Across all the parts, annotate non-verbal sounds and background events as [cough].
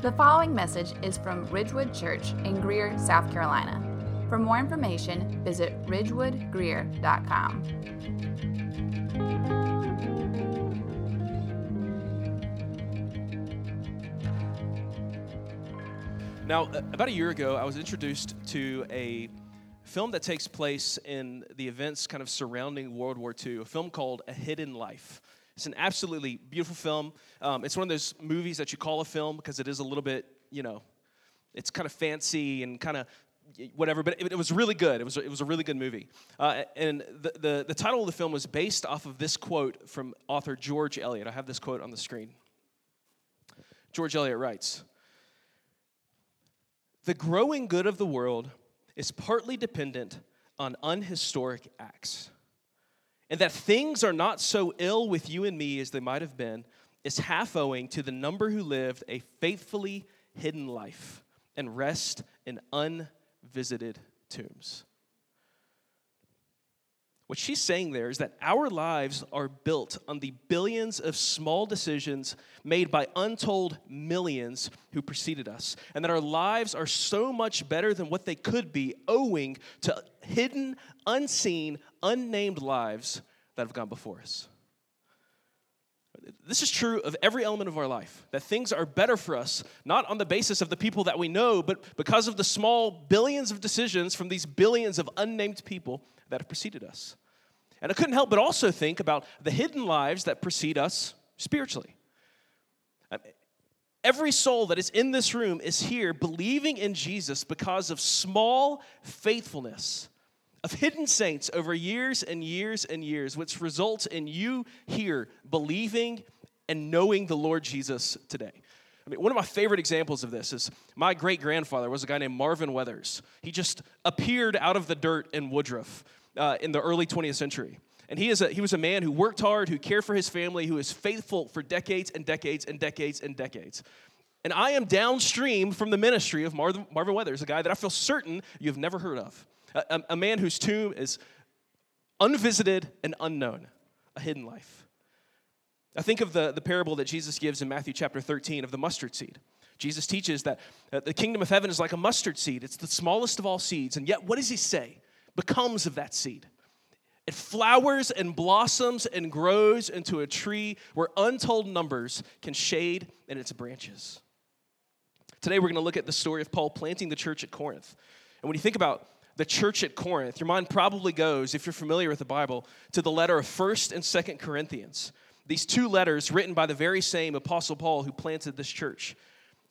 The following message is from Ridgewood Church in Greer, South Carolina. For more information, visit ridgewoodgreer.com. Now, about a year ago, I was introduced to a film that takes place in the events kind of surrounding World War II, a film called A Hidden Life. It's an absolutely beautiful film. Um, it's one of those movies that you call a film because it is a little bit, you know, it's kind of fancy and kind of whatever, but it, it, was really good. It was, it was a really good movie. Uh, and the, the, the title of the film was based off of this quote from author George Eliot. I have this quote on the screen. George Eliot writes The growing good of the world is partly dependent on unhistoric acts and that things are not so ill with you and me as they might have been is half owing to the number who lived a faithfully hidden life and rest in unvisited tombs. What she's saying there is that our lives are built on the billions of small decisions made by untold millions who preceded us, and that our lives are so much better than what they could be owing to hidden, unseen, unnamed lives that have gone before us. This is true of every element of our life, that things are better for us, not on the basis of the people that we know, but because of the small billions of decisions from these billions of unnamed people that have preceded us. And I couldn't help but also think about the hidden lives that precede us spiritually. Um, every soul that is in this room is here believing in Jesus because of small faithfulness of hidden saints over years and years and years, which results in you here believing and knowing the Lord Jesus today. I mean, one of my favorite examples of this is my great grandfather was a guy named Marvin Weathers. He just appeared out of the dirt in Woodruff uh, in the early 20th century. And he, is a, he was a man who worked hard, who cared for his family, who was faithful for decades and decades and decades and decades. And I am downstream from the ministry of Marvin, Weathers, a guy that I feel certain you've never heard of. A, a, man whose tomb is unvisited and unknown, a hidden life. I think of the, the parable that Jesus gives in Matthew chapter 13 of the mustard seed. Jesus teaches that the kingdom of heaven is like a mustard seed, it's the smallest of all seeds. And yet, what does he say becomes of that seed? It flowers and blossoms and grows into a tree where untold numbers can shade in its branches. Today, we're going to look at the story of Paul planting the church at Corinth. And when you think about the church at Corinth, your mind probably goes, if you're familiar with the Bible, to the letter of 1st and 2nd Corinthians. These two letters written by the very same Apostle Paul who planted this church.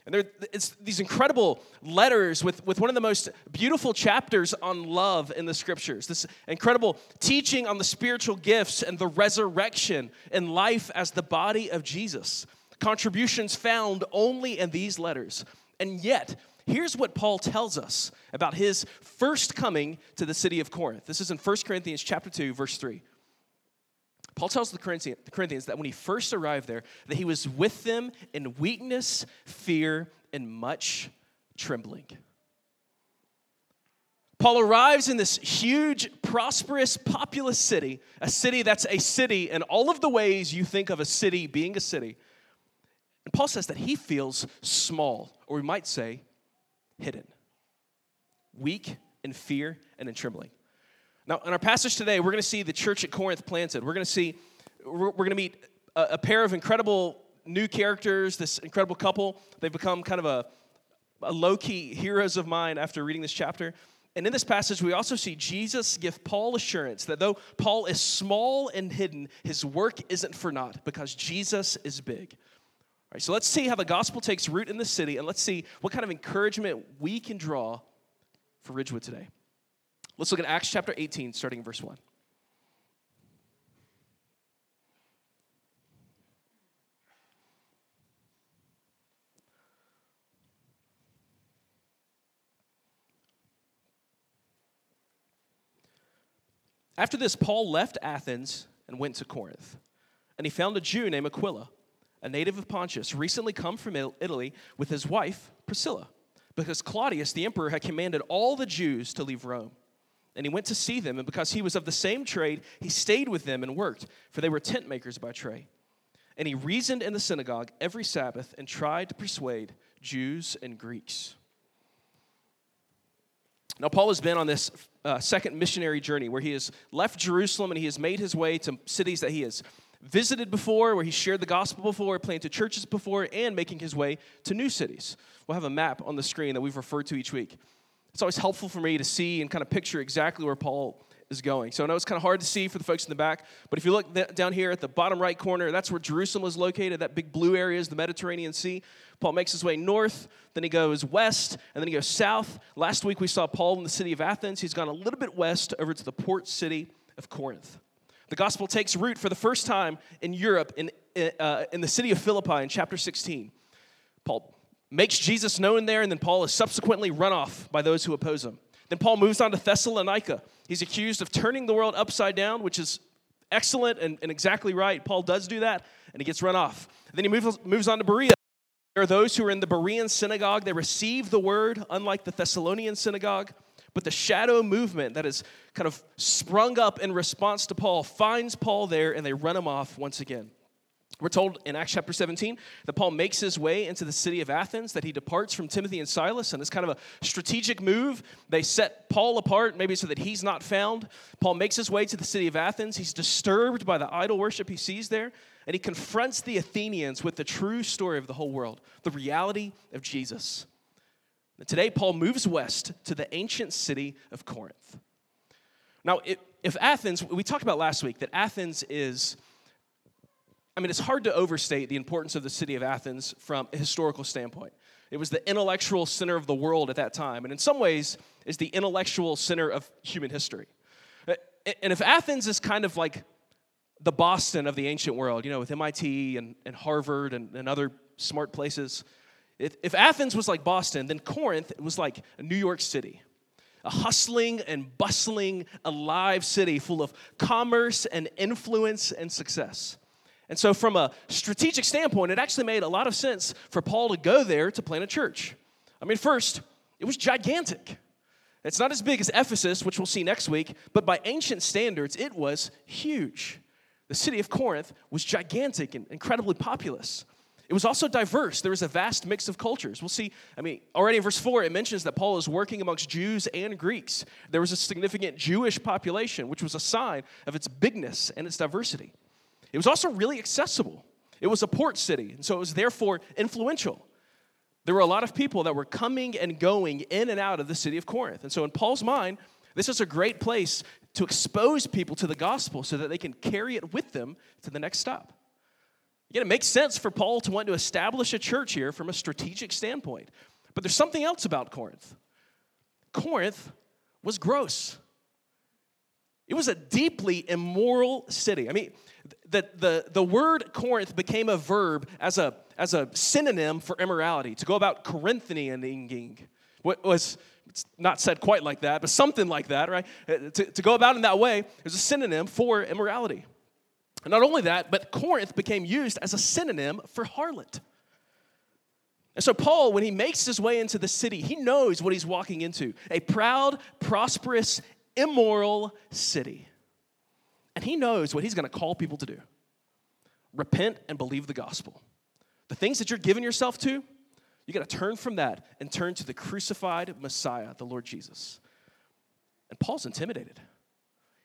And it's these incredible letters with, with one of the most beautiful chapters on love in the scriptures. This incredible teaching on the spiritual gifts and the resurrection and life as the body of Jesus. Contributions found only in these letters. And yet, here's what Paul tells us about his first coming to the city of Corinth. This is in 1 Corinthians chapter 2, verse 3. Paul tells the Corinthians that when he first arrived there, that he was with them in weakness, fear, and much trembling. Paul arrives in this huge, prosperous, populous city, a city that's a city in all of the ways you think of a city being a city. And Paul says that he feels small, or we might say hidden, weak in fear and in trembling. Now, in our passage today, we're going to see the church at Corinth planted. We're going to see, we're, going to meet a, a, pair of incredible new characters, this incredible couple. They've become kind of a, a low key heroes of mine after reading this chapter. And in this passage, we also see Jesus give Paul assurance that though Paul is small and hidden, his work isn't for naught because Jesus is big. Right, so let's see how the gospel takes root in the city, and let's see what kind of encouragement we can draw for Ridgewood today. Let's look at Acts chapter 18, starting in verse 1. After this, Paul left Athens and went to Corinth. And he found a Jew named Aquila a native of Pontus, recently come from Italy with his wife, Priscilla, because Claudius, the emperor, had commanded all the Jews to leave Rome. And he went to see them, and because he was of the same trade, he stayed with them and worked, for they were tent makers by trade. and he reasoned in the synagogue every Sabbath and tried to persuade Jews and Greeks. Now, Paul has been on this uh, second missionary journey where he has left Jerusalem and he has made his way to cities that he has visited before, where he shared the gospel before, planted churches before, and making his way to new cities. We'll have a map on the screen that we've referred to each week. It's always helpful for me to see and kind of picture exactly where Paul is going. So I know it's kind of hard to see for the folks in the back, but if you look th- down here at the bottom right corner, that's where Jerusalem is located. That big blue area is the Mediterranean Sea. Paul makes his way north, then he goes west, and then he goes south. Last week we saw Paul in the city of Athens. He's gone a little bit west over to the port city of Corinth. The gospel takes root for the first time in Europe in, uh, in the city of Philippi in chapter 16. Paul makes Jesus known there, and then Paul is subsequently run off by those who oppose him. Then Paul moves on to Thessalonica. He's accused of turning the world upside down, which is excellent and, and exactly right. Paul does do that, and he gets run off. then he moves, moves on to Berea. There are those who are in the Berean synagogue. They receive the word, unlike the Thessalonian synagogue. But the shadow movement that has kind of sprung up in response to Paul finds Paul there, and they run him off once again. We're told in Acts chapter 17 that Paul makes his way into the city of Athens, that he departs from Timothy and Silas, and it's kind of a strategic move. They set Paul apart, maybe so that he's not found. Paul makes his way to the city of Athens. He's disturbed by the idol worship he sees there, and he confronts the Athenians with the true story of the whole world, the reality of Jesus. Today, Paul moves west to the ancient city of Corinth. Now, if Athens, we talked about last week that Athens is I mean, it's hard to overstate the importance of the city of Athens from a historical standpoint. It was the intellectual center of the world at that time, and in some ways, is the intellectual center of human history. And if Athens is kind of like the Boston of the ancient world, you know, with MIT and, and Harvard and, and other smart places, if, if Athens was like Boston, then Corinth was like New York City a hustling and bustling, alive city full of commerce and influence and success. And so, from a strategic standpoint, it actually made a lot of sense for Paul to go there to plant a church. I mean, first, it was gigantic. It's not as big as Ephesus, which we'll see next week, but by ancient standards, it was huge. The city of Corinth was gigantic and incredibly populous. It was also diverse. There was a vast mix of cultures. We'll see, I mean, already in verse 4, it mentions that Paul is working amongst Jews and Greeks. There was a significant Jewish population, which was a sign of its bigness and its diversity. It was also really accessible. It was a port city, and so it was therefore influential. There were a lot of people that were coming and going in and out of the city of Corinth. And so, in Paul's mind, this is a great place to expose people to the gospel so that they can carry it with them to the next stop. Again, it makes sense for Paul to want to establish a church here from a strategic standpoint. But there's something else about Corinth. Corinth was gross. It was a deeply immoral city. I mean, the, the, the word Corinth became a verb as a, as a synonym for immorality, to go about Corinthianing. What was it's not said quite like that, but something like that, right? Uh, to, to go about in that way is a synonym for immorality. And not only that, but Corinth became used as a synonym for harlot. And so, Paul, when he makes his way into the city, he knows what he's walking into a proud, prosperous, immoral city. And he knows what he's going to call people to do repent and believe the gospel. The things that you're giving yourself to, you got to turn from that and turn to the crucified Messiah, the Lord Jesus. And Paul's intimidated.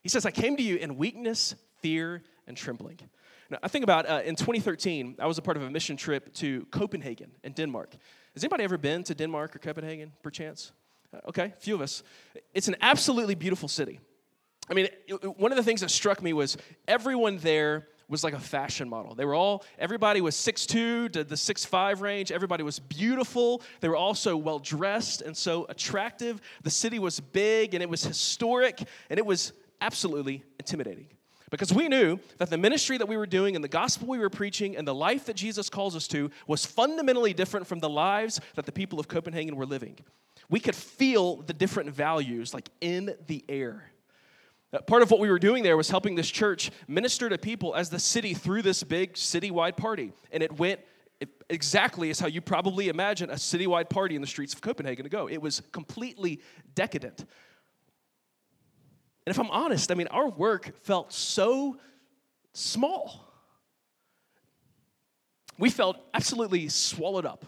He says, I came to you in weakness, fear, and trembling. Now, I think about uh, in 2013, I was a part of a mission trip to Copenhagen in Denmark. Has anybody ever been to Denmark or Copenhagen, perchance? Uh, okay, a few of us. It's an absolutely beautiful city. I mean, one of the things that struck me was everyone there was like a fashion model. They were all, everybody was 6'2 to the 6'5 range. Everybody was beautiful. They were also well dressed and so attractive. The city was big and it was historic and it was absolutely intimidating. Because we knew that the ministry that we were doing and the gospel we were preaching and the life that Jesus calls us to was fundamentally different from the lives that the people of Copenhagen were living. We could feel the different values like in the air. Uh, part of what we were doing there was helping this church minister to people as the city through this big citywide party. And it went exactly as how you probably imagine a citywide party in the streets of Copenhagen to go. It was completely decadent. And if I'm honest, I mean, our work felt so small. we felt absolutely swallowed up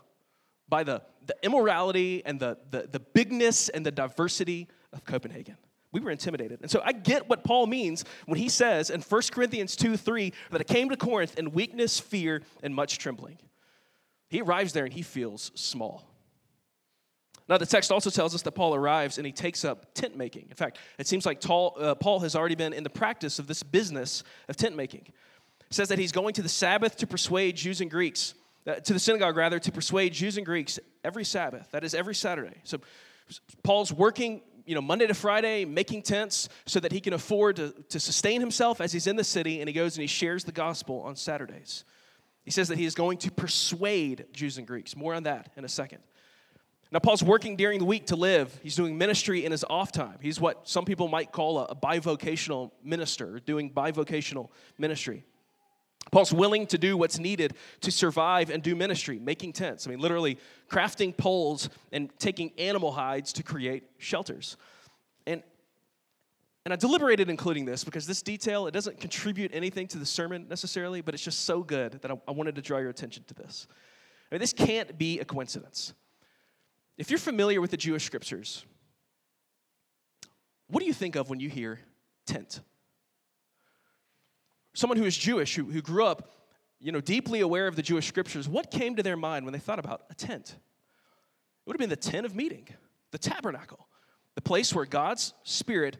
by the, the immorality and the, the, the bigness and the diversity of Copenhagen. We were intimidated. And so I get what Paul means when he says in 1 Corinthians 2 3 that it came to Corinth in weakness, fear, and much trembling. He arrives there and he feels small. Now, the text also tells us that Paul arrives and he takes up tent making. In fact, it seems like uh, Paul has already been in the practice of this business of tent making. It says that he's going to the Sabbath to persuade Jews and Greeks, uh, to the synagogue rather, to persuade Jews and Greeks every Sabbath. That is every Saturday. So Paul's working, you know, Monday to Friday, making tents so that he can afford to, to sustain himself as he's in the city, and he goes and he shares the gospel on Saturdays. He says that he is going to persuade Jews and Greeks. More on that in a second. Now, Paul's working during the week to live. He's doing ministry in his off time. He's what some people might call a, a bivocational minister, doing bivocational ministry. Paul's willing to do what's needed to survive and do ministry, making tents. I mean, literally crafting poles and taking animal hides to create shelters. And, and I deliberated including this because this detail, it doesn't contribute anything to the sermon necessarily, but it's just so good that I, I wanted to draw your attention to this. I mean, this can't be a coincidence. If you're familiar with the Jewish scriptures, what do you think of when you hear tent? Someone who is Jewish, who, who grew up, you know, deeply aware of the Jewish scriptures, what came to their mind when they thought about a tent? It would have been the tent of meeting, the tabernacle, the place where God's Spirit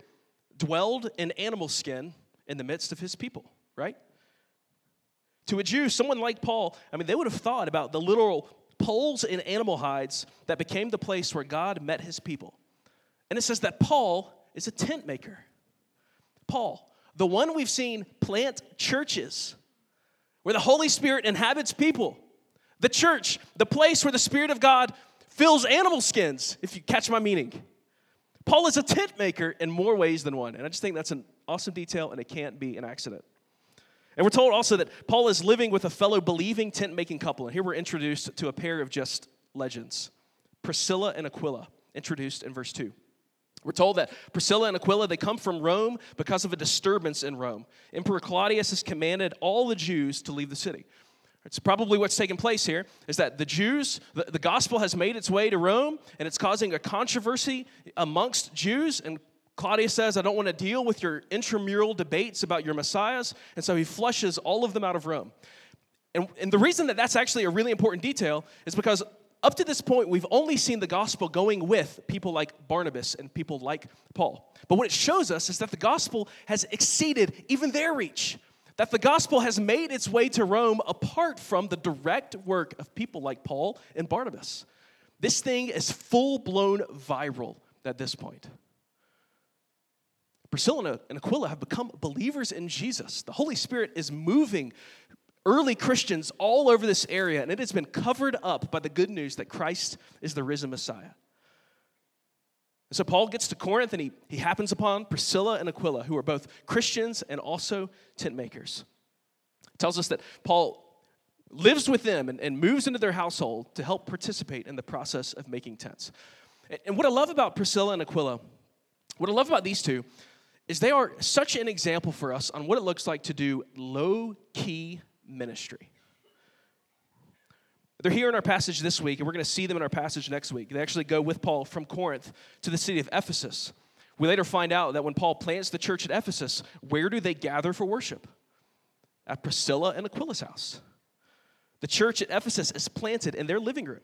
dwelled in animal skin in the midst of his people, right? To a Jew, someone like Paul, I mean, they would have thought about the literal poles and animal hides that became the place where God met his people. And it says that Paul is a tent maker. Paul, the one we've seen plant churches where the Holy Spirit inhabits people. The church, the place where the Spirit of God fills animal skins, if you catch my meaning. Paul is a tent maker in more ways than one. And I just think that's an awesome detail and it can't be an accident. And we're told also that Paul is living with a fellow believing tent making couple. And here we're introduced to a pair of just legends Priscilla and Aquila, introduced in verse 2. We're told that Priscilla and Aquila, they come from Rome because of a disturbance in Rome. Emperor Claudius has commanded all the Jews to leave the city. It's probably what's taking place here is that the Jews, the, the gospel has made its way to Rome, and it's causing a controversy amongst Jews, and Claudius says, I don't want to deal with your intramural debates about your messiahs. And so he flushes all of them out of Rome. And, and the reason that that's actually a really important detail is because up to this point, we've only seen the gospel going with people like Barnabas and people like Paul. But what it shows us is that the gospel has exceeded even their reach, that the gospel has made its way to Rome apart from the direct work of people like Paul and Barnabas. This thing is full blown viral at this point. Priscilla and Aquila have become believers in Jesus. The Holy Spirit is moving early Christians all over this area, and it has been covered up by the good news that Christ is the risen Messiah. And so Paul gets to Corinth and he, he happens upon Priscilla and Aquila, who are both Christians and also tent makers. It tells us that Paul lives with them and, and moves into their household to help participate in the process of making tents. And, and what I love about Priscilla and Aquila, what I love about these two, is they are such an example for us on what it looks like to do low key ministry. They're here in our passage this week, and we're going to see them in our passage next week. They actually go with Paul from Corinth to the city of Ephesus. We later find out that when Paul plants the church at Ephesus, where do they gather for worship? At Priscilla and Aquila's house. The church at Ephesus is planted in their living room.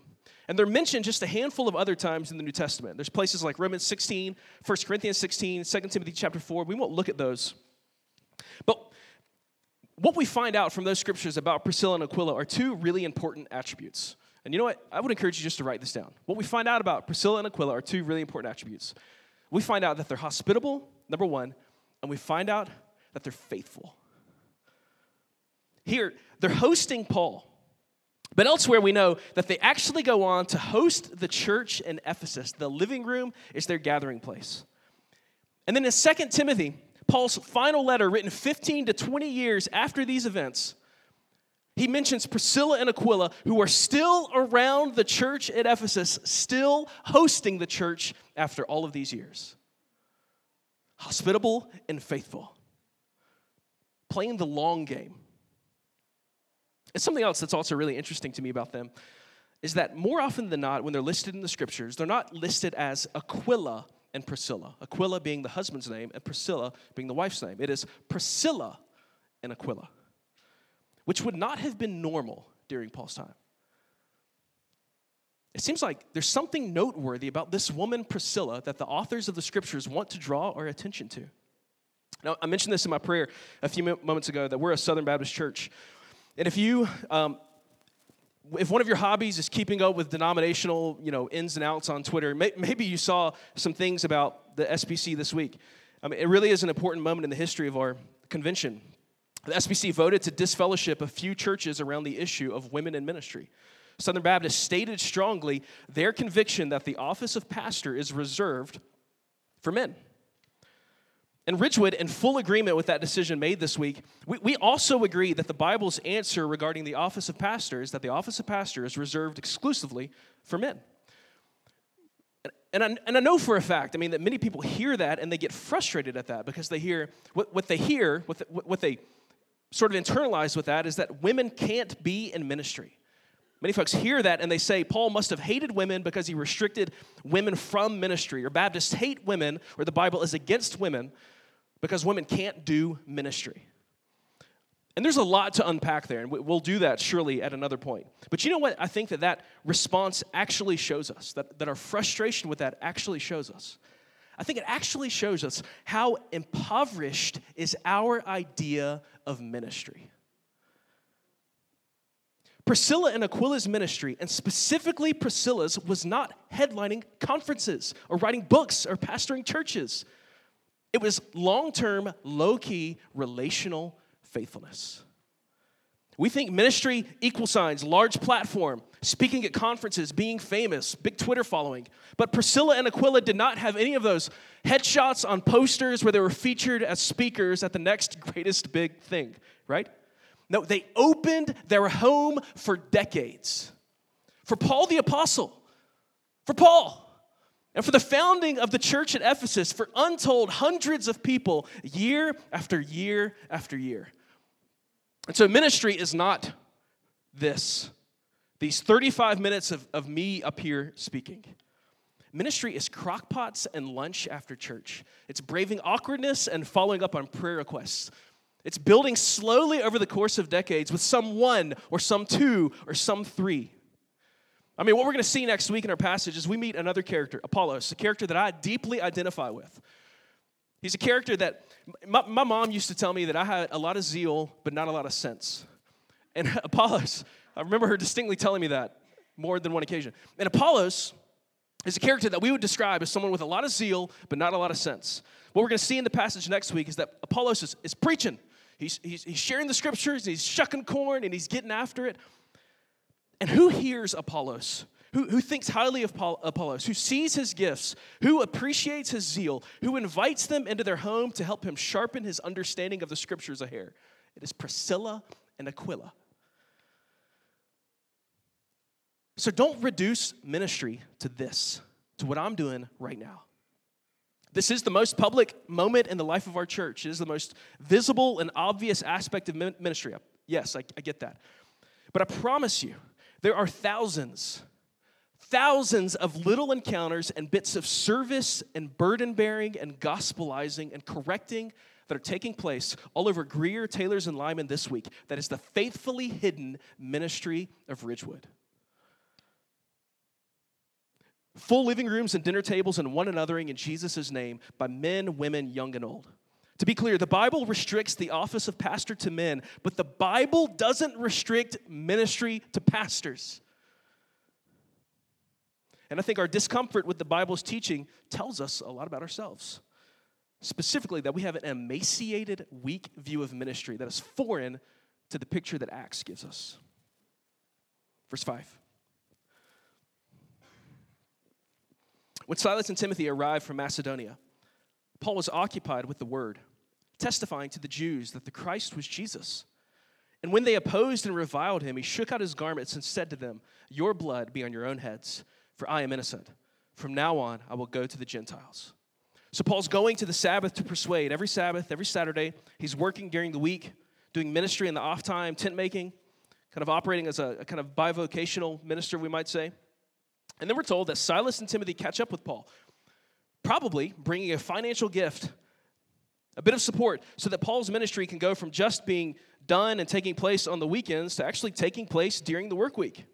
And they're mentioned just a handful of other times in the New Testament. There's places like Romans 16, 1 Corinthians 16, 2 Timothy chapter 4. We won't look at those. But what we find out from those scriptures about Priscilla and Aquila are two really important attributes. And you know what? I would encourage you just to write this down. What we find out about Priscilla and Aquila are two really important attributes. We find out that they're hospitable, number one, and we find out that they're faithful. Here, they're hosting Paul. But elsewhere, we know that they actually go on to host the church in Ephesus. The living room is their gathering place. And then in 2 Timothy, Paul's final letter, written 15 to 20 years after these events, he mentions Priscilla and Aquila, who are still around the church at Ephesus, still hosting the church after all of these years. Hospitable and faithful, playing the long game. And something else that's also really interesting to me about them is that more often than not, when they're listed in the scriptures, they're not listed as Aquila and Priscilla. Aquila being the husband's name, and Priscilla being the wife's name. It is Priscilla and Aquila, which would not have been normal during Paul's time. It seems like there's something noteworthy about this woman, Priscilla, that the authors of the scriptures want to draw our attention to. Now, I mentioned this in my prayer a few moments ago that we're a Southern Baptist church. And if you, um, if one of your hobbies is keeping up with denominational, you know, ins and outs on Twitter, may, maybe you saw some things about the SBC this week. I mean, it really is an important moment in the history of our convention. The SBC voted to disfellowship a few churches around the issue of women in ministry. Southern Baptists stated strongly their conviction that the office of pastor is reserved for men. And Ridgewood, in full agreement with that decision made this week, we, we also agree that the Bible's answer regarding the office of pastor is that the office of pastor is reserved exclusively for men. And I, and I know for a fact, I mean, that many people hear that and they get frustrated at that because they hear what, what they hear, what, what they sort of internalize with that is that women can't be in ministry. Many folks hear that and they say Paul must have hated women because he restricted women from ministry, or Baptists hate women, or the Bible is against women because women can't do ministry. And there's a lot to unpack there, and we'll do that surely at another point. But you know what? I think that that response actually shows us, that, that our frustration with that actually shows us. I think it actually shows us how impoverished is our idea of ministry. Priscilla and Aquila's ministry, and specifically Priscilla's, was not headlining conferences or writing books or pastoring churches. It was long term, low key, relational faithfulness. We think ministry equal signs, large platform, speaking at conferences, being famous, big Twitter following. But Priscilla and Aquila did not have any of those headshots on posters where they were featured as speakers at the next greatest big thing, right? No, they opened their home for decades. For Paul the Apostle, for Paul, and for the founding of the church at Ephesus, for untold hundreds of people, year after year after year. And so, ministry is not this these 35 minutes of, of me up here speaking. Ministry is crockpots and lunch after church. It's braving awkwardness and following up on prayer requests. It's building slowly over the course of decades with some one or some two or some three. I mean, what we're going to see next week in our passage is we meet another character, Apollos, a character that I deeply identify with. He's a character that my, my mom used to tell me that I had a lot of zeal, but not a lot of sense. And [laughs] Apollos, I remember her distinctly telling me that more than one occasion. And Apollos is a character that we would describe as someone with a lot of zeal, but not a lot of sense. What we're going to see in the passage next week is that Apollos is, is preaching. He's, he's, he's sharing the scriptures, he's shucking corn, and he's getting after it. And who hears Apollos? Who, who thinks highly of Paul, Apollos, who sees his gifts, who appreciates his zeal, who invites them into their home to help him sharpen his understanding of the scriptures a hair? It is Priscilla and Aquila. So don't reduce ministry to this, to what I'm doing right now. This is the most public moment in the life of our church. It is the most visible and obvious aspect of ministry. Yes, I, I get that. But I promise you, there are thousands, thousands of little encounters and bits of service and burden bearing and gospelizing and correcting that are taking place all over Greer, Taylors, and Lyman this week. That is the faithfully hidden ministry of Ridgewood. Full living rooms and dinner tables and one anothering in Jesus' name by men, women, young, and old. To be clear, the Bible restricts the office of pastor to men, but the Bible doesn't restrict ministry to pastors. And I think our discomfort with the Bible's teaching tells us a lot about ourselves. Specifically, that we have an emaciated, weak view of ministry that is foreign to the picture that Acts gives us. Verse 5. When Silas and Timothy arrived from Macedonia, Paul was occupied with the word testifying to the Jews that the Christ was Jesus. And when they opposed and reviled him, he shook out his garments and said to them, Your blood be on your own heads, for I am innocent. From now on, I will go to the Gentiles. So Paul's going to the Sabbath to persuade. Every Sabbath, every Saturday, he's working during the week, doing ministry in the off time, tent making, kind of operating as a, a kind of bivocational minister, we might say. And then we're told that Silas and Timothy catch up with Paul, probably bringing a financial gift, a bit of support, so that Paul's ministry can go from just being done and taking place on the weekends to actually taking place during the work week.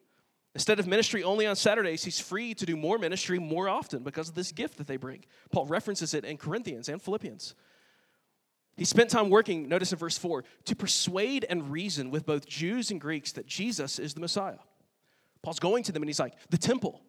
Instead of ministry only on Saturdays, he's free to do more ministry more often because of this gift that they bring. Paul references it in Corinthians and Philippians. He spent time working, notice in verse 4, to persuade and reason with both Jews and Greeks that Jesus is the Messiah. Paul's going to them and he's like, the temple.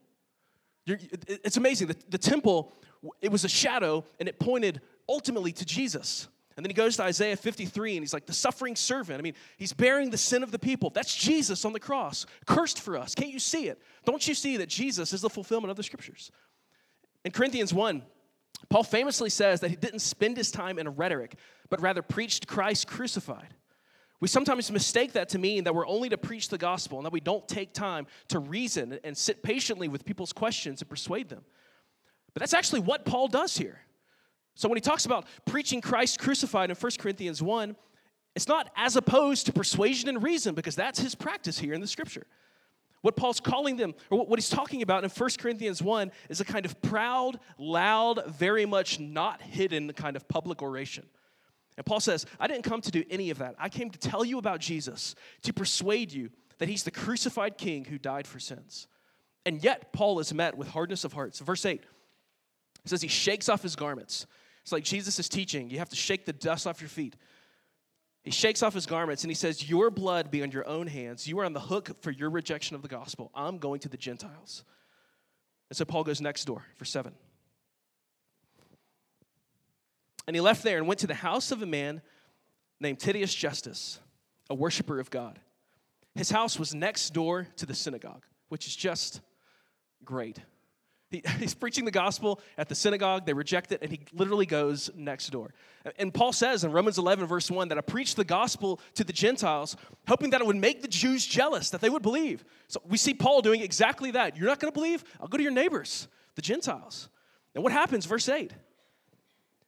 You're, it's amazing. The, the temple, it was a shadow and it pointed ultimately to Jesus. And then he goes to Isaiah 53 and he's like, the suffering servant. I mean, he's bearing the sin of the people. That's Jesus on the cross, cursed for us. Can't you see it? Don't you see that Jesus is the fulfillment of the scriptures? In Corinthians 1, Paul famously says that he didn't spend his time in rhetoric, but rather preached Christ crucified. We sometimes mistake that to mean that we're only to preach the gospel and that we don't take time to reason and sit patiently with people's questions and persuade them. But that's actually what Paul does here. So when he talks about preaching Christ crucified in 1 Corinthians 1, it's not as opposed to persuasion and reason because that's his practice here in the scripture. What Paul's calling them, or what he's talking about in 1 Corinthians 1, is a kind of proud, loud, very much not hidden kind of public oration. And Paul says, I didn't come to do any of that. I came to tell you about Jesus, to persuade you that he's the crucified king who died for sins. And yet, Paul is met with hardness of hearts. Verse 8 says he shakes off his garments. It's like Jesus is teaching. You have to shake the dust off your feet. He shakes off his garments and he says, Your blood be on your own hands. You are on the hook for your rejection of the gospel. I'm going to the Gentiles. And so Paul goes next door for seven. And he left there and went to the house of a man named Titius Justus, a worshiper of God. His house was next door to the synagogue, which is just great. He, [laughs] he's preaching the gospel at the synagogue. They reject it, and he literally goes next door. And Paul says in Romans 11, verse 1, that I preached the gospel to the Gentiles, hoping that it would make the Jews jealous, that they would believe. So we see Paul doing exactly that. You're not going to believe? I'll go to your neighbors, the Gentiles. And what happens? Verse 8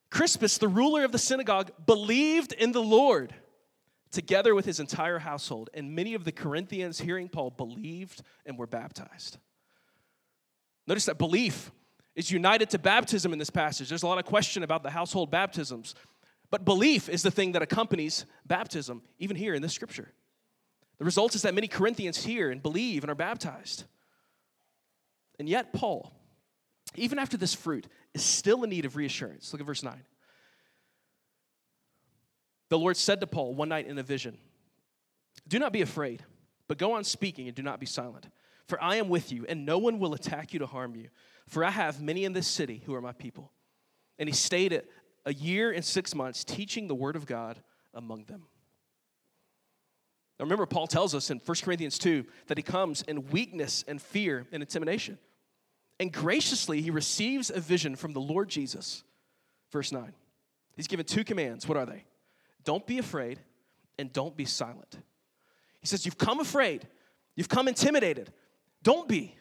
Crispus, the ruler of the synagogue, believed in the Lord together with his entire household. And many of the Corinthians, hearing Paul, believed and were baptized. Notice that belief is united to baptism in this passage. There's a lot of question about the household baptisms, but belief is the thing that accompanies baptism, even here in this scripture. The result is that many Corinthians hear and believe and are baptized. And yet, Paul, even after this fruit, is still in need of reassurance. Look at verse 9. The Lord said to Paul one night in a vision Do not be afraid, but go on speaking and do not be silent for I am with you, and no one will attack you to harm you. For I have many in this city who are my people. And he stayed a year and six months teaching the word of God among them. Now remember, Paul tells us in 1 Corinthians 2 that he comes in weakness and fear and intimidation. And graciously, he receives a vision from the Lord Jesus. Verse 9. He's given two commands. What are they? Don't be afraid and don't be silent. He says, You've come afraid, you've come intimidated, don't be.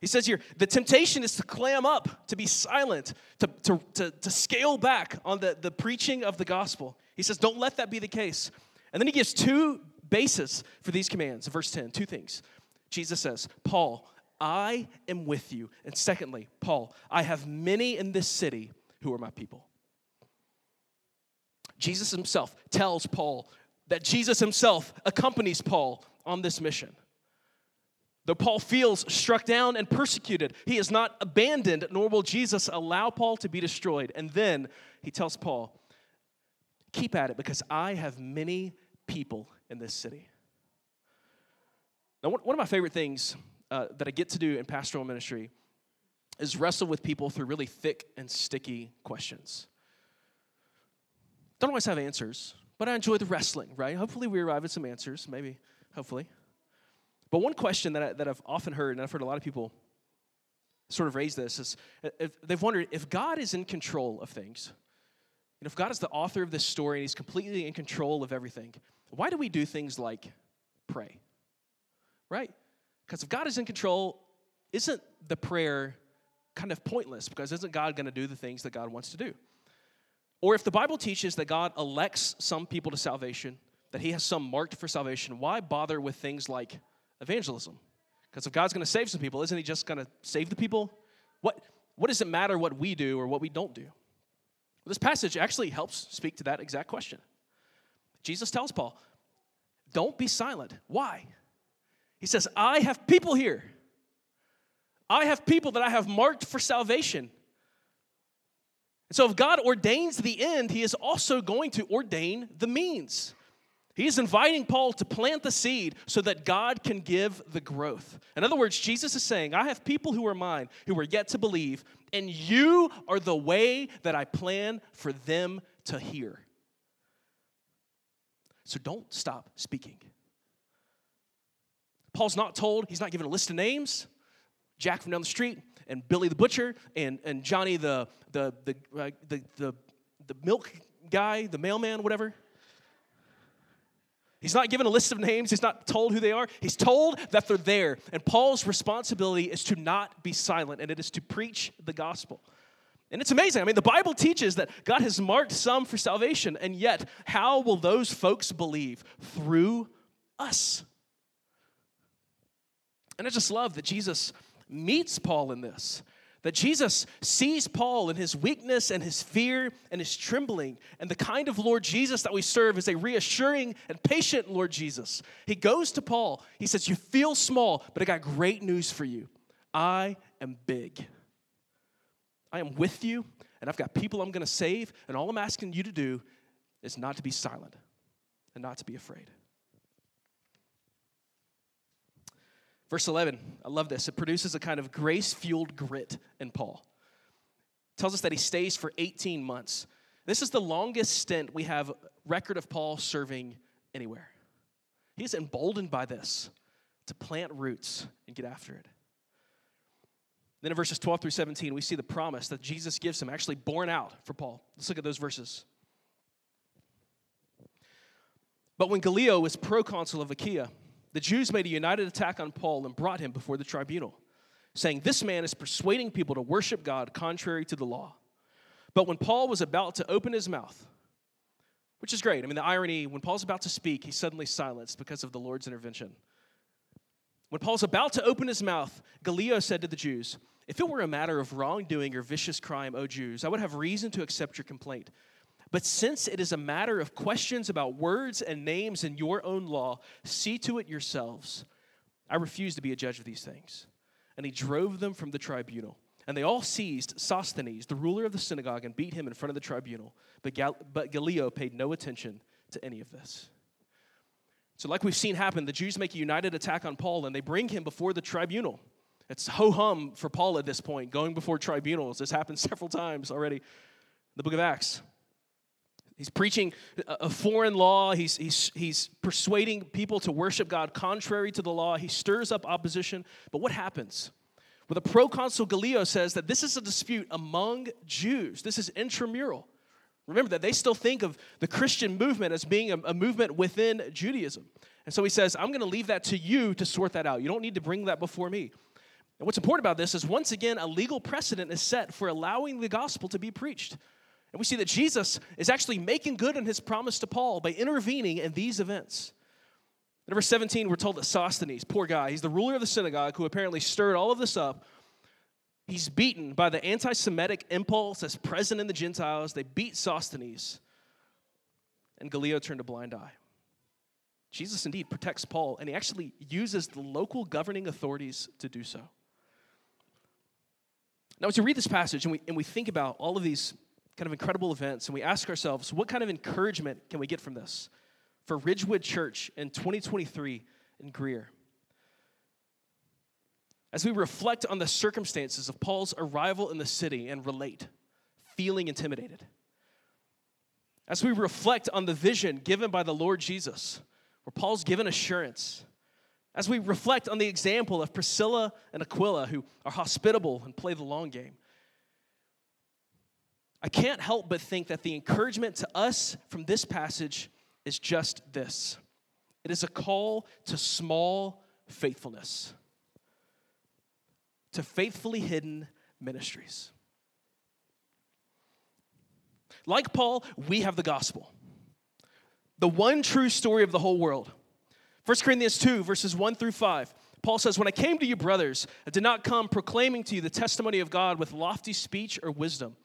He says here, the temptation is to clam up, to be silent, to, to, to, to, scale back on the, the preaching of the gospel. He says, don't let that be the case. And then he gives two bases for these commands. Verse 10, two things. Jesus says, Paul, I am with you. And secondly, Paul, I have many in this city who are my people. Jesus himself tells Paul that Jesus himself accompanies Paul on this mission. Though Paul feels struck down and persecuted, he is not abandoned, nor will Jesus allow Paul to be destroyed. And then he tells Paul, Keep at it because I have many people in this city. Now, one of my favorite things uh, that I get to do in pastoral ministry is wrestle with people through really thick and sticky questions. Don't always have answers, but I enjoy the wrestling, right? Hopefully, we arrive at some answers, maybe, hopefully. But one question that, I, that I've often heard, and I've heard a lot of people sort of raise this, is uh, if they've wondered if God is in control of things, and if God is the author of this story and He's completely in control of everything, why do we do things like pray? Right? Because if God is in control, isn't the prayer kind of pointless? Because isn't God going to do the things that God wants to do? Or if the Bible teaches that God elects some people to salvation, that he has some marked for salvation, why bother with things like evangelism? Because if God's going to save some people, isn't he just going to save the people? What, what does it matter what we do or what we don't do? Well, this passage actually helps speak to that exact question. Jesus tells Paul, don't be silent. Why? He says, I have people here. I have people that I have marked for salvation. And so, if God ordains the end, He is also going to ordain the means. He is inviting Paul to plant the seed so that God can give the growth. In other words, Jesus is saying, I have people who are mine who are yet to believe, and you are the way that I plan for them to hear. So don't stop speaking. Paul's not told, he's not given a list of names. Jack from down the street, and Billy the butcher, and, and Johnny the, the, the, uh, the, the, the milk guy, the mailman, whatever. He's not given a list of names. He's not told who they are. He's told that they're there. And Paul's responsibility is to not be silent, and it is to preach the gospel. And it's amazing. I mean, the Bible teaches that God has marked some for salvation, and yet, how will those folks believe? Through us. And I just love that Jesus meets Paul in this that Jesus sees Paul in his weakness and his fear and his trembling. And the kind of Lord Jesus that we serve is a reassuring and patient Lord Jesus. He goes to Paul. He says, You feel small, but I got great news for you. I am big. I am with you, and I've got people I'm going to save. And all I'm asking you to do is not to be silent and not to be afraid. Verse 11, I love this. It produces a kind of grace fueled grit in Paul. It tells us that he stays for 18 months. This is the longest stint we have record of Paul serving anywhere. He's emboldened by this to plant roots and get after it. Then in verses 12 through 17, we see the promise that Jesus gives him actually borne out for Paul. Let's look at those verses. But when Gallio was proconsul of Achaia, the Jews made a united attack on Paul and brought him before the tribunal, saying, This man is persuading people to worship God contrary to the law. But when Paul was about to open his mouth, which is great, I mean, the irony, when Paul's about to speak, he's suddenly silenced because of the Lord's intervention. When Paul's about to open his mouth, Gallio said to the Jews, If it were a matter of wrongdoing or vicious crime, O Jews, I would have reason to accept your complaint. But since it is a matter of questions about words and names in your own law, see to it yourselves. I refuse to be a judge of these things. And he drove them from the tribunal. And they all seized Sosthenes, the ruler of the synagogue, and beat him in front of the tribunal. But, Gal- but Gallio paid no attention to any of this. So, like we've seen happen, the Jews make a united attack on Paul and they bring him before the tribunal. It's ho hum for Paul at this point, going before tribunals. This happened [laughs] several times already in the book of Acts. He's preaching a foreign law. He's, he's, he's persuading people to worship God contrary to the law. He stirs up opposition. But what happens? Well, the proconsul Gallio says that this is a dispute among Jews. This is intramural. Remember that they still think of the Christian movement as being a, a movement within Judaism. And so he says, I'm going to leave that to you to sort that out. You don't need to bring that before me. And what's important about this is once again, a legal precedent is set for allowing the gospel to be preached. And we see that Jesus is actually making good on his promise to Paul by intervening in these events. Verse 17, we're told that Sosthenes, poor guy, he's the ruler of the synagogue who apparently stirred all of this up. He's beaten by the anti Semitic impulse that's present in the Gentiles. They beat Sosthenes, and Gallio turned a blind eye. Jesus indeed protects Paul, and he actually uses the local governing authorities to do so. Now, as we read this passage and we, and we think about all of these kind of incredible events, and we ask ourselves, what kind of encouragement can we get from this for Ridgewood Church in 2023 in Greer? As we reflect on the circumstances of Paul's arrival in the city and relate, feeling intimidated. As we reflect on the vision given by the Lord Jesus, where Paul's given assurance. As we reflect on the example of Priscilla and Aquila, who are hospitable and play the long game. I can't help but think that the encouragement to us from this passage is just this it is a call to small faithfulness, to faithfully hidden ministries. Like Paul, we have the gospel. the one true story of the whole world. 1 Corinthians 2, verses 1 through 5. Paul says, When I came to you, brothers, I did not come proclaiming to you the testimony of God with lofty speech or wisdom.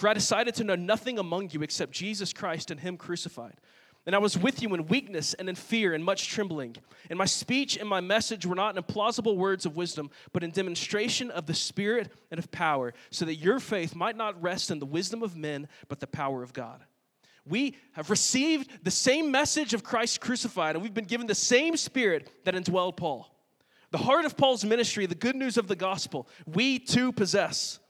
For I decided to know nothing among you except Jesus Christ and Him crucified. And I was with you in weakness and in fear and much trembling. And my speech and my message were not in plausible words of wisdom, but in demonstration of the Spirit and of power, so that your faith might not rest in the wisdom of men, but the power of God. We have received the same message of Christ crucified, and we've been given the same Spirit that indwelled Paul. The heart of Paul's ministry, the good news of the gospel, we too possess.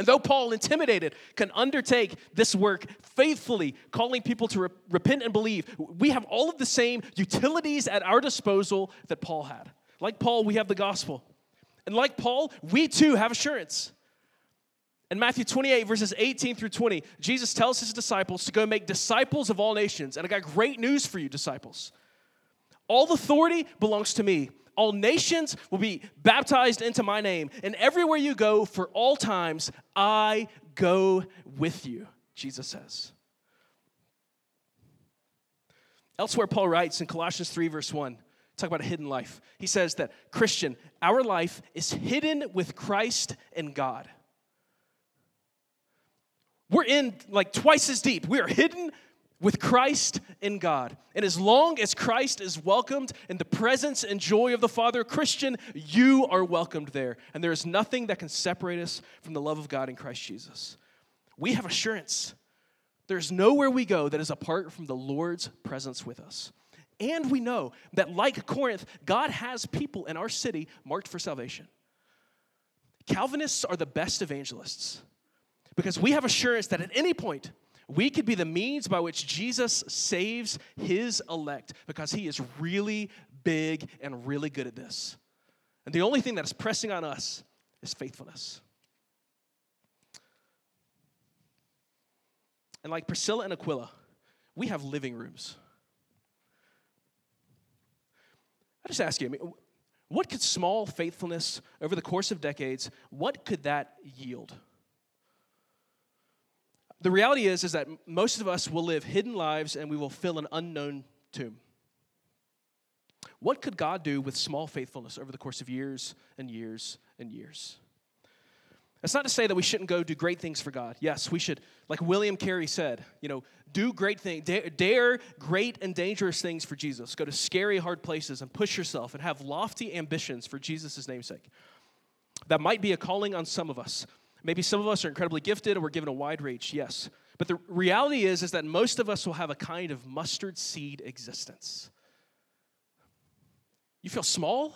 And though Paul, intimidated, can undertake this work faithfully, calling people to re- repent and believe, we have all of the same utilities at our disposal that Paul had. Like Paul, we have the gospel. And like Paul, we too have assurance. In Matthew 28, verses 18 through 20, Jesus tells his disciples to go make disciples of all nations. And I got great news for you, disciples. All authority belongs to me. All nations will be baptized into my name. And everywhere you go for all times, I go with you, Jesus says. Elsewhere, Paul writes in Colossians 3, verse 1, talk about a hidden life. He says that, Christian, our life is hidden with Christ and God. We're in like twice as deep. We are hidden with Christ in God. And as long as Christ is welcomed in the presence and joy of the Father, Christian, you are welcomed there. And there is nothing that can separate us from the love of God in Christ Jesus. We have assurance. There's nowhere we go that is apart from the Lord's presence with us. And we know that, like Corinth, God has people in our city marked for salvation. Calvinists are the best evangelists because we have assurance that at any point, we could be the means by which Jesus saves his elect because he is really big and really good at this. And the only thing that is pressing on us is faithfulness. And like Priscilla and Aquila, we have living rooms. I just ask you, I mean, what could small faithfulness over the course of decades, what could that yield? The reality is is that most of us will live hidden lives and we will fill an unknown tomb. What could god do with small faithfulness over the course of years and years and years? That's not to say that we shouldn't go do great things for god. Yes we should. Like william carey said you know do great things dare, dare great and dangerous things for jesus. Go to scary hard places and push yourself and have lofty ambitions for jesus' namesake that might be a calling on some of us Maybe some of us are incredibly gifted and we're given a wide reach, yes. But the reality is, is that most of us will have a kind of mustard seed existence. You feel small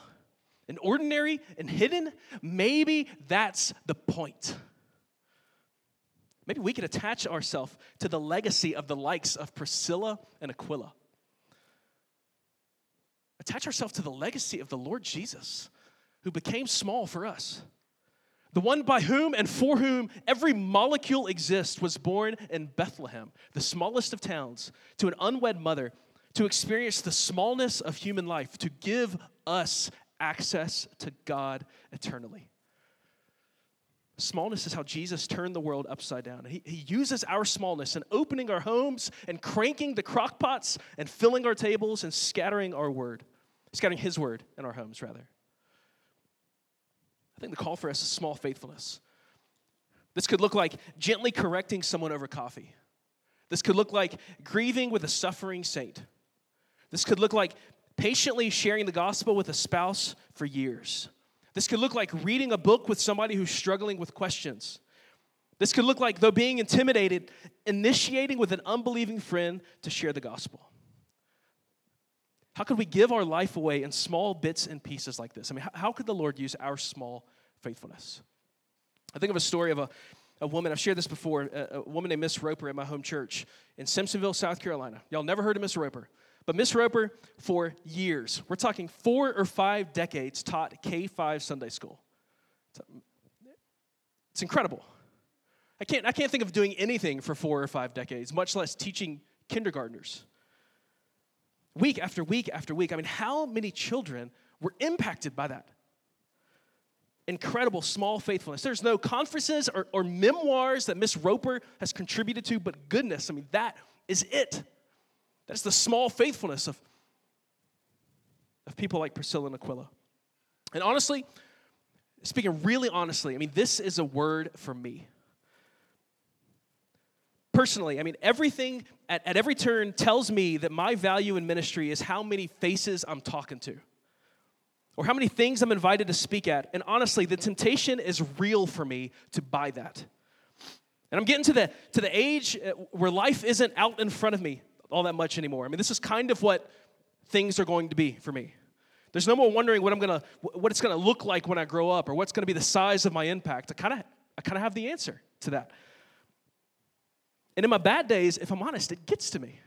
and ordinary and hidden? Maybe that's the point. Maybe we could attach ourselves to the legacy of the likes of Priscilla and Aquila. Attach ourselves to the legacy of the Lord Jesus, who became small for us. The one by whom and for whom every molecule exists was born in Bethlehem, the smallest of towns, to an unwed mother, to experience the smallness of human life, to give us access to God eternally. Smallness is how Jesus turned the world upside down. He, he uses our smallness in opening our homes and cranking the crockpots and filling our tables and scattering our word, scattering His word in our homes, rather. I think the call for us is small faithfulness. This could look like gently correcting someone over coffee. This could look like grieving with a suffering saint. This could look like patiently sharing the gospel with a spouse for years. This could look like reading a book with somebody who's struggling with questions. This could look like, though being intimidated, initiating with an unbelieving friend to share the gospel. How could we give our life away in small bits and pieces like this? I mean, how, could the Lord use our small faithfulness? I think of a story of a, a woman, I've shared this before, a, a woman named Miss Roper at my home church in Simpsonville, South Carolina. Y'all never heard of Miss Roper. But Miss Roper, for years, we're talking four or five decades, taught K 5 Sunday school. It's um, incredible. I can't, I can't think of doing anything for four or five decades, much less teaching kindergartners week after week after week. I mean, how many children were impacted by that? Incredible small faithfulness. There's no conferences or, or memoirs that Miss Roper has contributed to, but goodness, I mean, that is it. That's the small faithfulness of, of people like Priscilla and Aquila. And honestly, speaking really honestly, I mean, this is a word for me. Personally, I mean, everything at, at every turn tells me that my value in ministry is how many faces I'm talking to or how many things I'm invited to speak at. And honestly, the temptation is real for me to buy that. And I'm getting to the, to the age uh, where life isn't out in front of me all that much anymore. I mean, this is kind of what things are going to be for me. There's no more wondering what I'm gonna, what it's gonna look like when I grow up, or what's gonna be the size of my impact. I kind of, I kind of have the answer to that. And in my bad days, if I'm honest, it gets to me.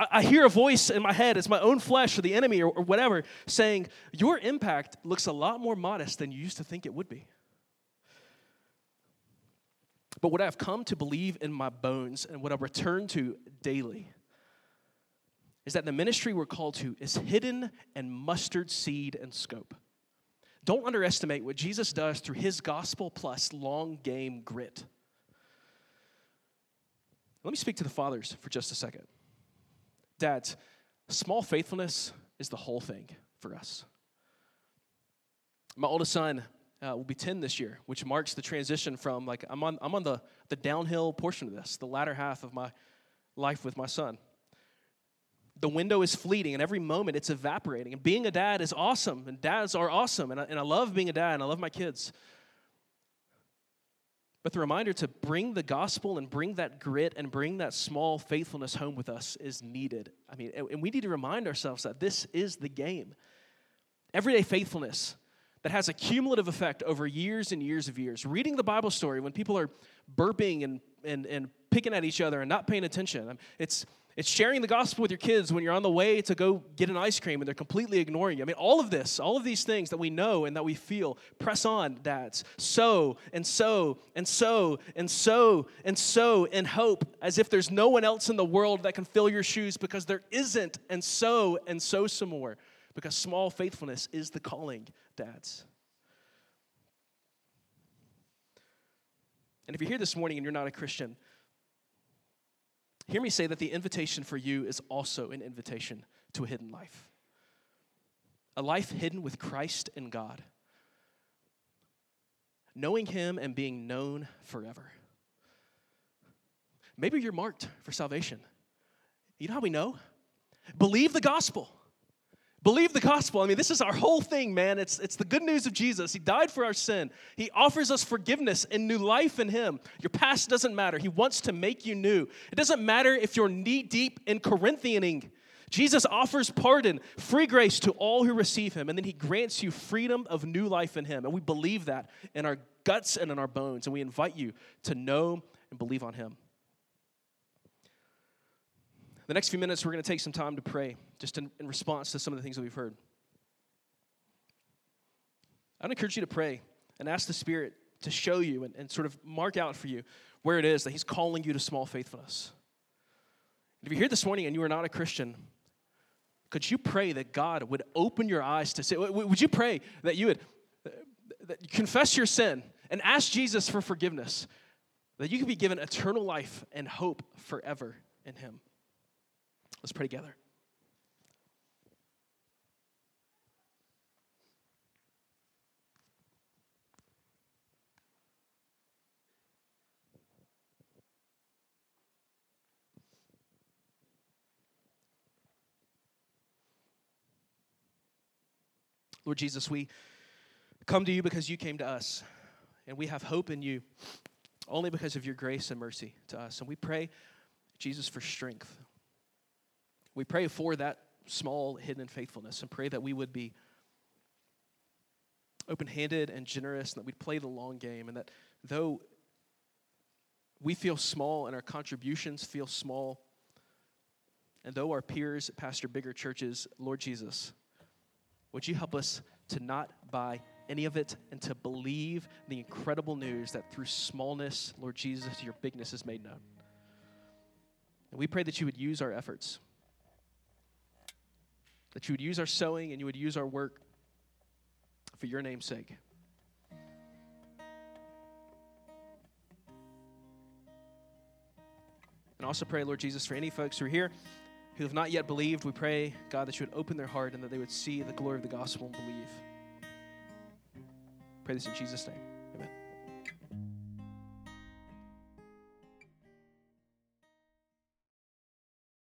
I, I hear a voice in my head, it's my own flesh or the enemy or, or whatever, saying, Your impact looks a lot more modest than you used to think it would be. But what I've come to believe in my bones and what I return to daily is that the ministry we're called to is hidden and mustard seed and scope. Don't underestimate what Jesus does through his gospel plus long game grit. Let me speak to the fathers for just a second. Dads, small faithfulness is the whole thing for us. My oldest son uh, will be 10 this year, which marks the transition from like I'm on, I'm on the, the downhill portion of this, the latter half of my life with my son. The window is fleeting, and every moment it's evaporating. And being a dad is awesome, and dads are awesome, and I, and I love being a dad, and I love my kids. But the reminder to bring the gospel and bring that grit and bring that small faithfulness home with us is needed. I mean, and we need to remind ourselves that this is the game. Everyday faithfulness that has a cumulative effect over years and years of years. Reading the Bible story when people are burping and, and, and picking at each other and not paying attention. It's, it's sharing the gospel with your kids when you're on the way to go get an ice cream and they're completely ignoring you. I mean, all of this, all of these things that we know and that we feel, press on, dads. So and so and so and so and so in hope, as if there's no one else in the world that can fill your shoes because there isn't, and so and so some more because small faithfulness is the calling, dads. And if you're here this morning and you're not a Christian, hear me say that the invitation for you is also an invitation to a hidden life. A life hidden with Christ and God. Knowing Him and being known forever. Maybe you're marked for salvation. You know how we know? Believe the gospel. Believe the gospel. I mean, this is our whole thing, man. It's, it's the good news of Jesus. He died for our sin. He offers us forgiveness and new life in Him. Your past doesn't matter. He wants to make you new. It doesn't matter if you're knee deep in Corinthianing. Jesus offers pardon, free grace to all who receive Him, and then He grants you freedom of new life in Him. And we believe that in our guts and in our bones. And we invite you to know and believe on Him. The next few minutes, we're going to take some time to pray, just in, in response to some of the things that we've heard. I'd encourage you to pray and ask the Spirit to show you and, and sort of mark out for you where it is that He's calling you to small faithfulness. If you're here this morning and you are not a Christian, could you pray that God would open your eyes to see? Would you pray that you would that you confess your sin and ask Jesus for forgiveness, that you could be given eternal life and hope forever in Him? Let's pray together. Lord Jesus, we come to you because you came to us, and we have hope in you only because of your grace and mercy to us. And we pray, Jesus, for strength. We pray for that small hidden faithfulness and pray that we would be open handed and generous and that we'd play the long game and that though we feel small and our contributions feel small, and though our peers pastor bigger churches, Lord Jesus, would you help us to not buy any of it and to believe the incredible news that through smallness, Lord Jesus, your bigness is made known? And we pray that you would use our efforts that you would use our sowing and you would use our work for your name's sake. And also pray, Lord Jesus, for any folks who are here who have not yet believed, we pray, God, that you would open their heart and that they would see the glory of the gospel and believe. Pray this in Jesus' name.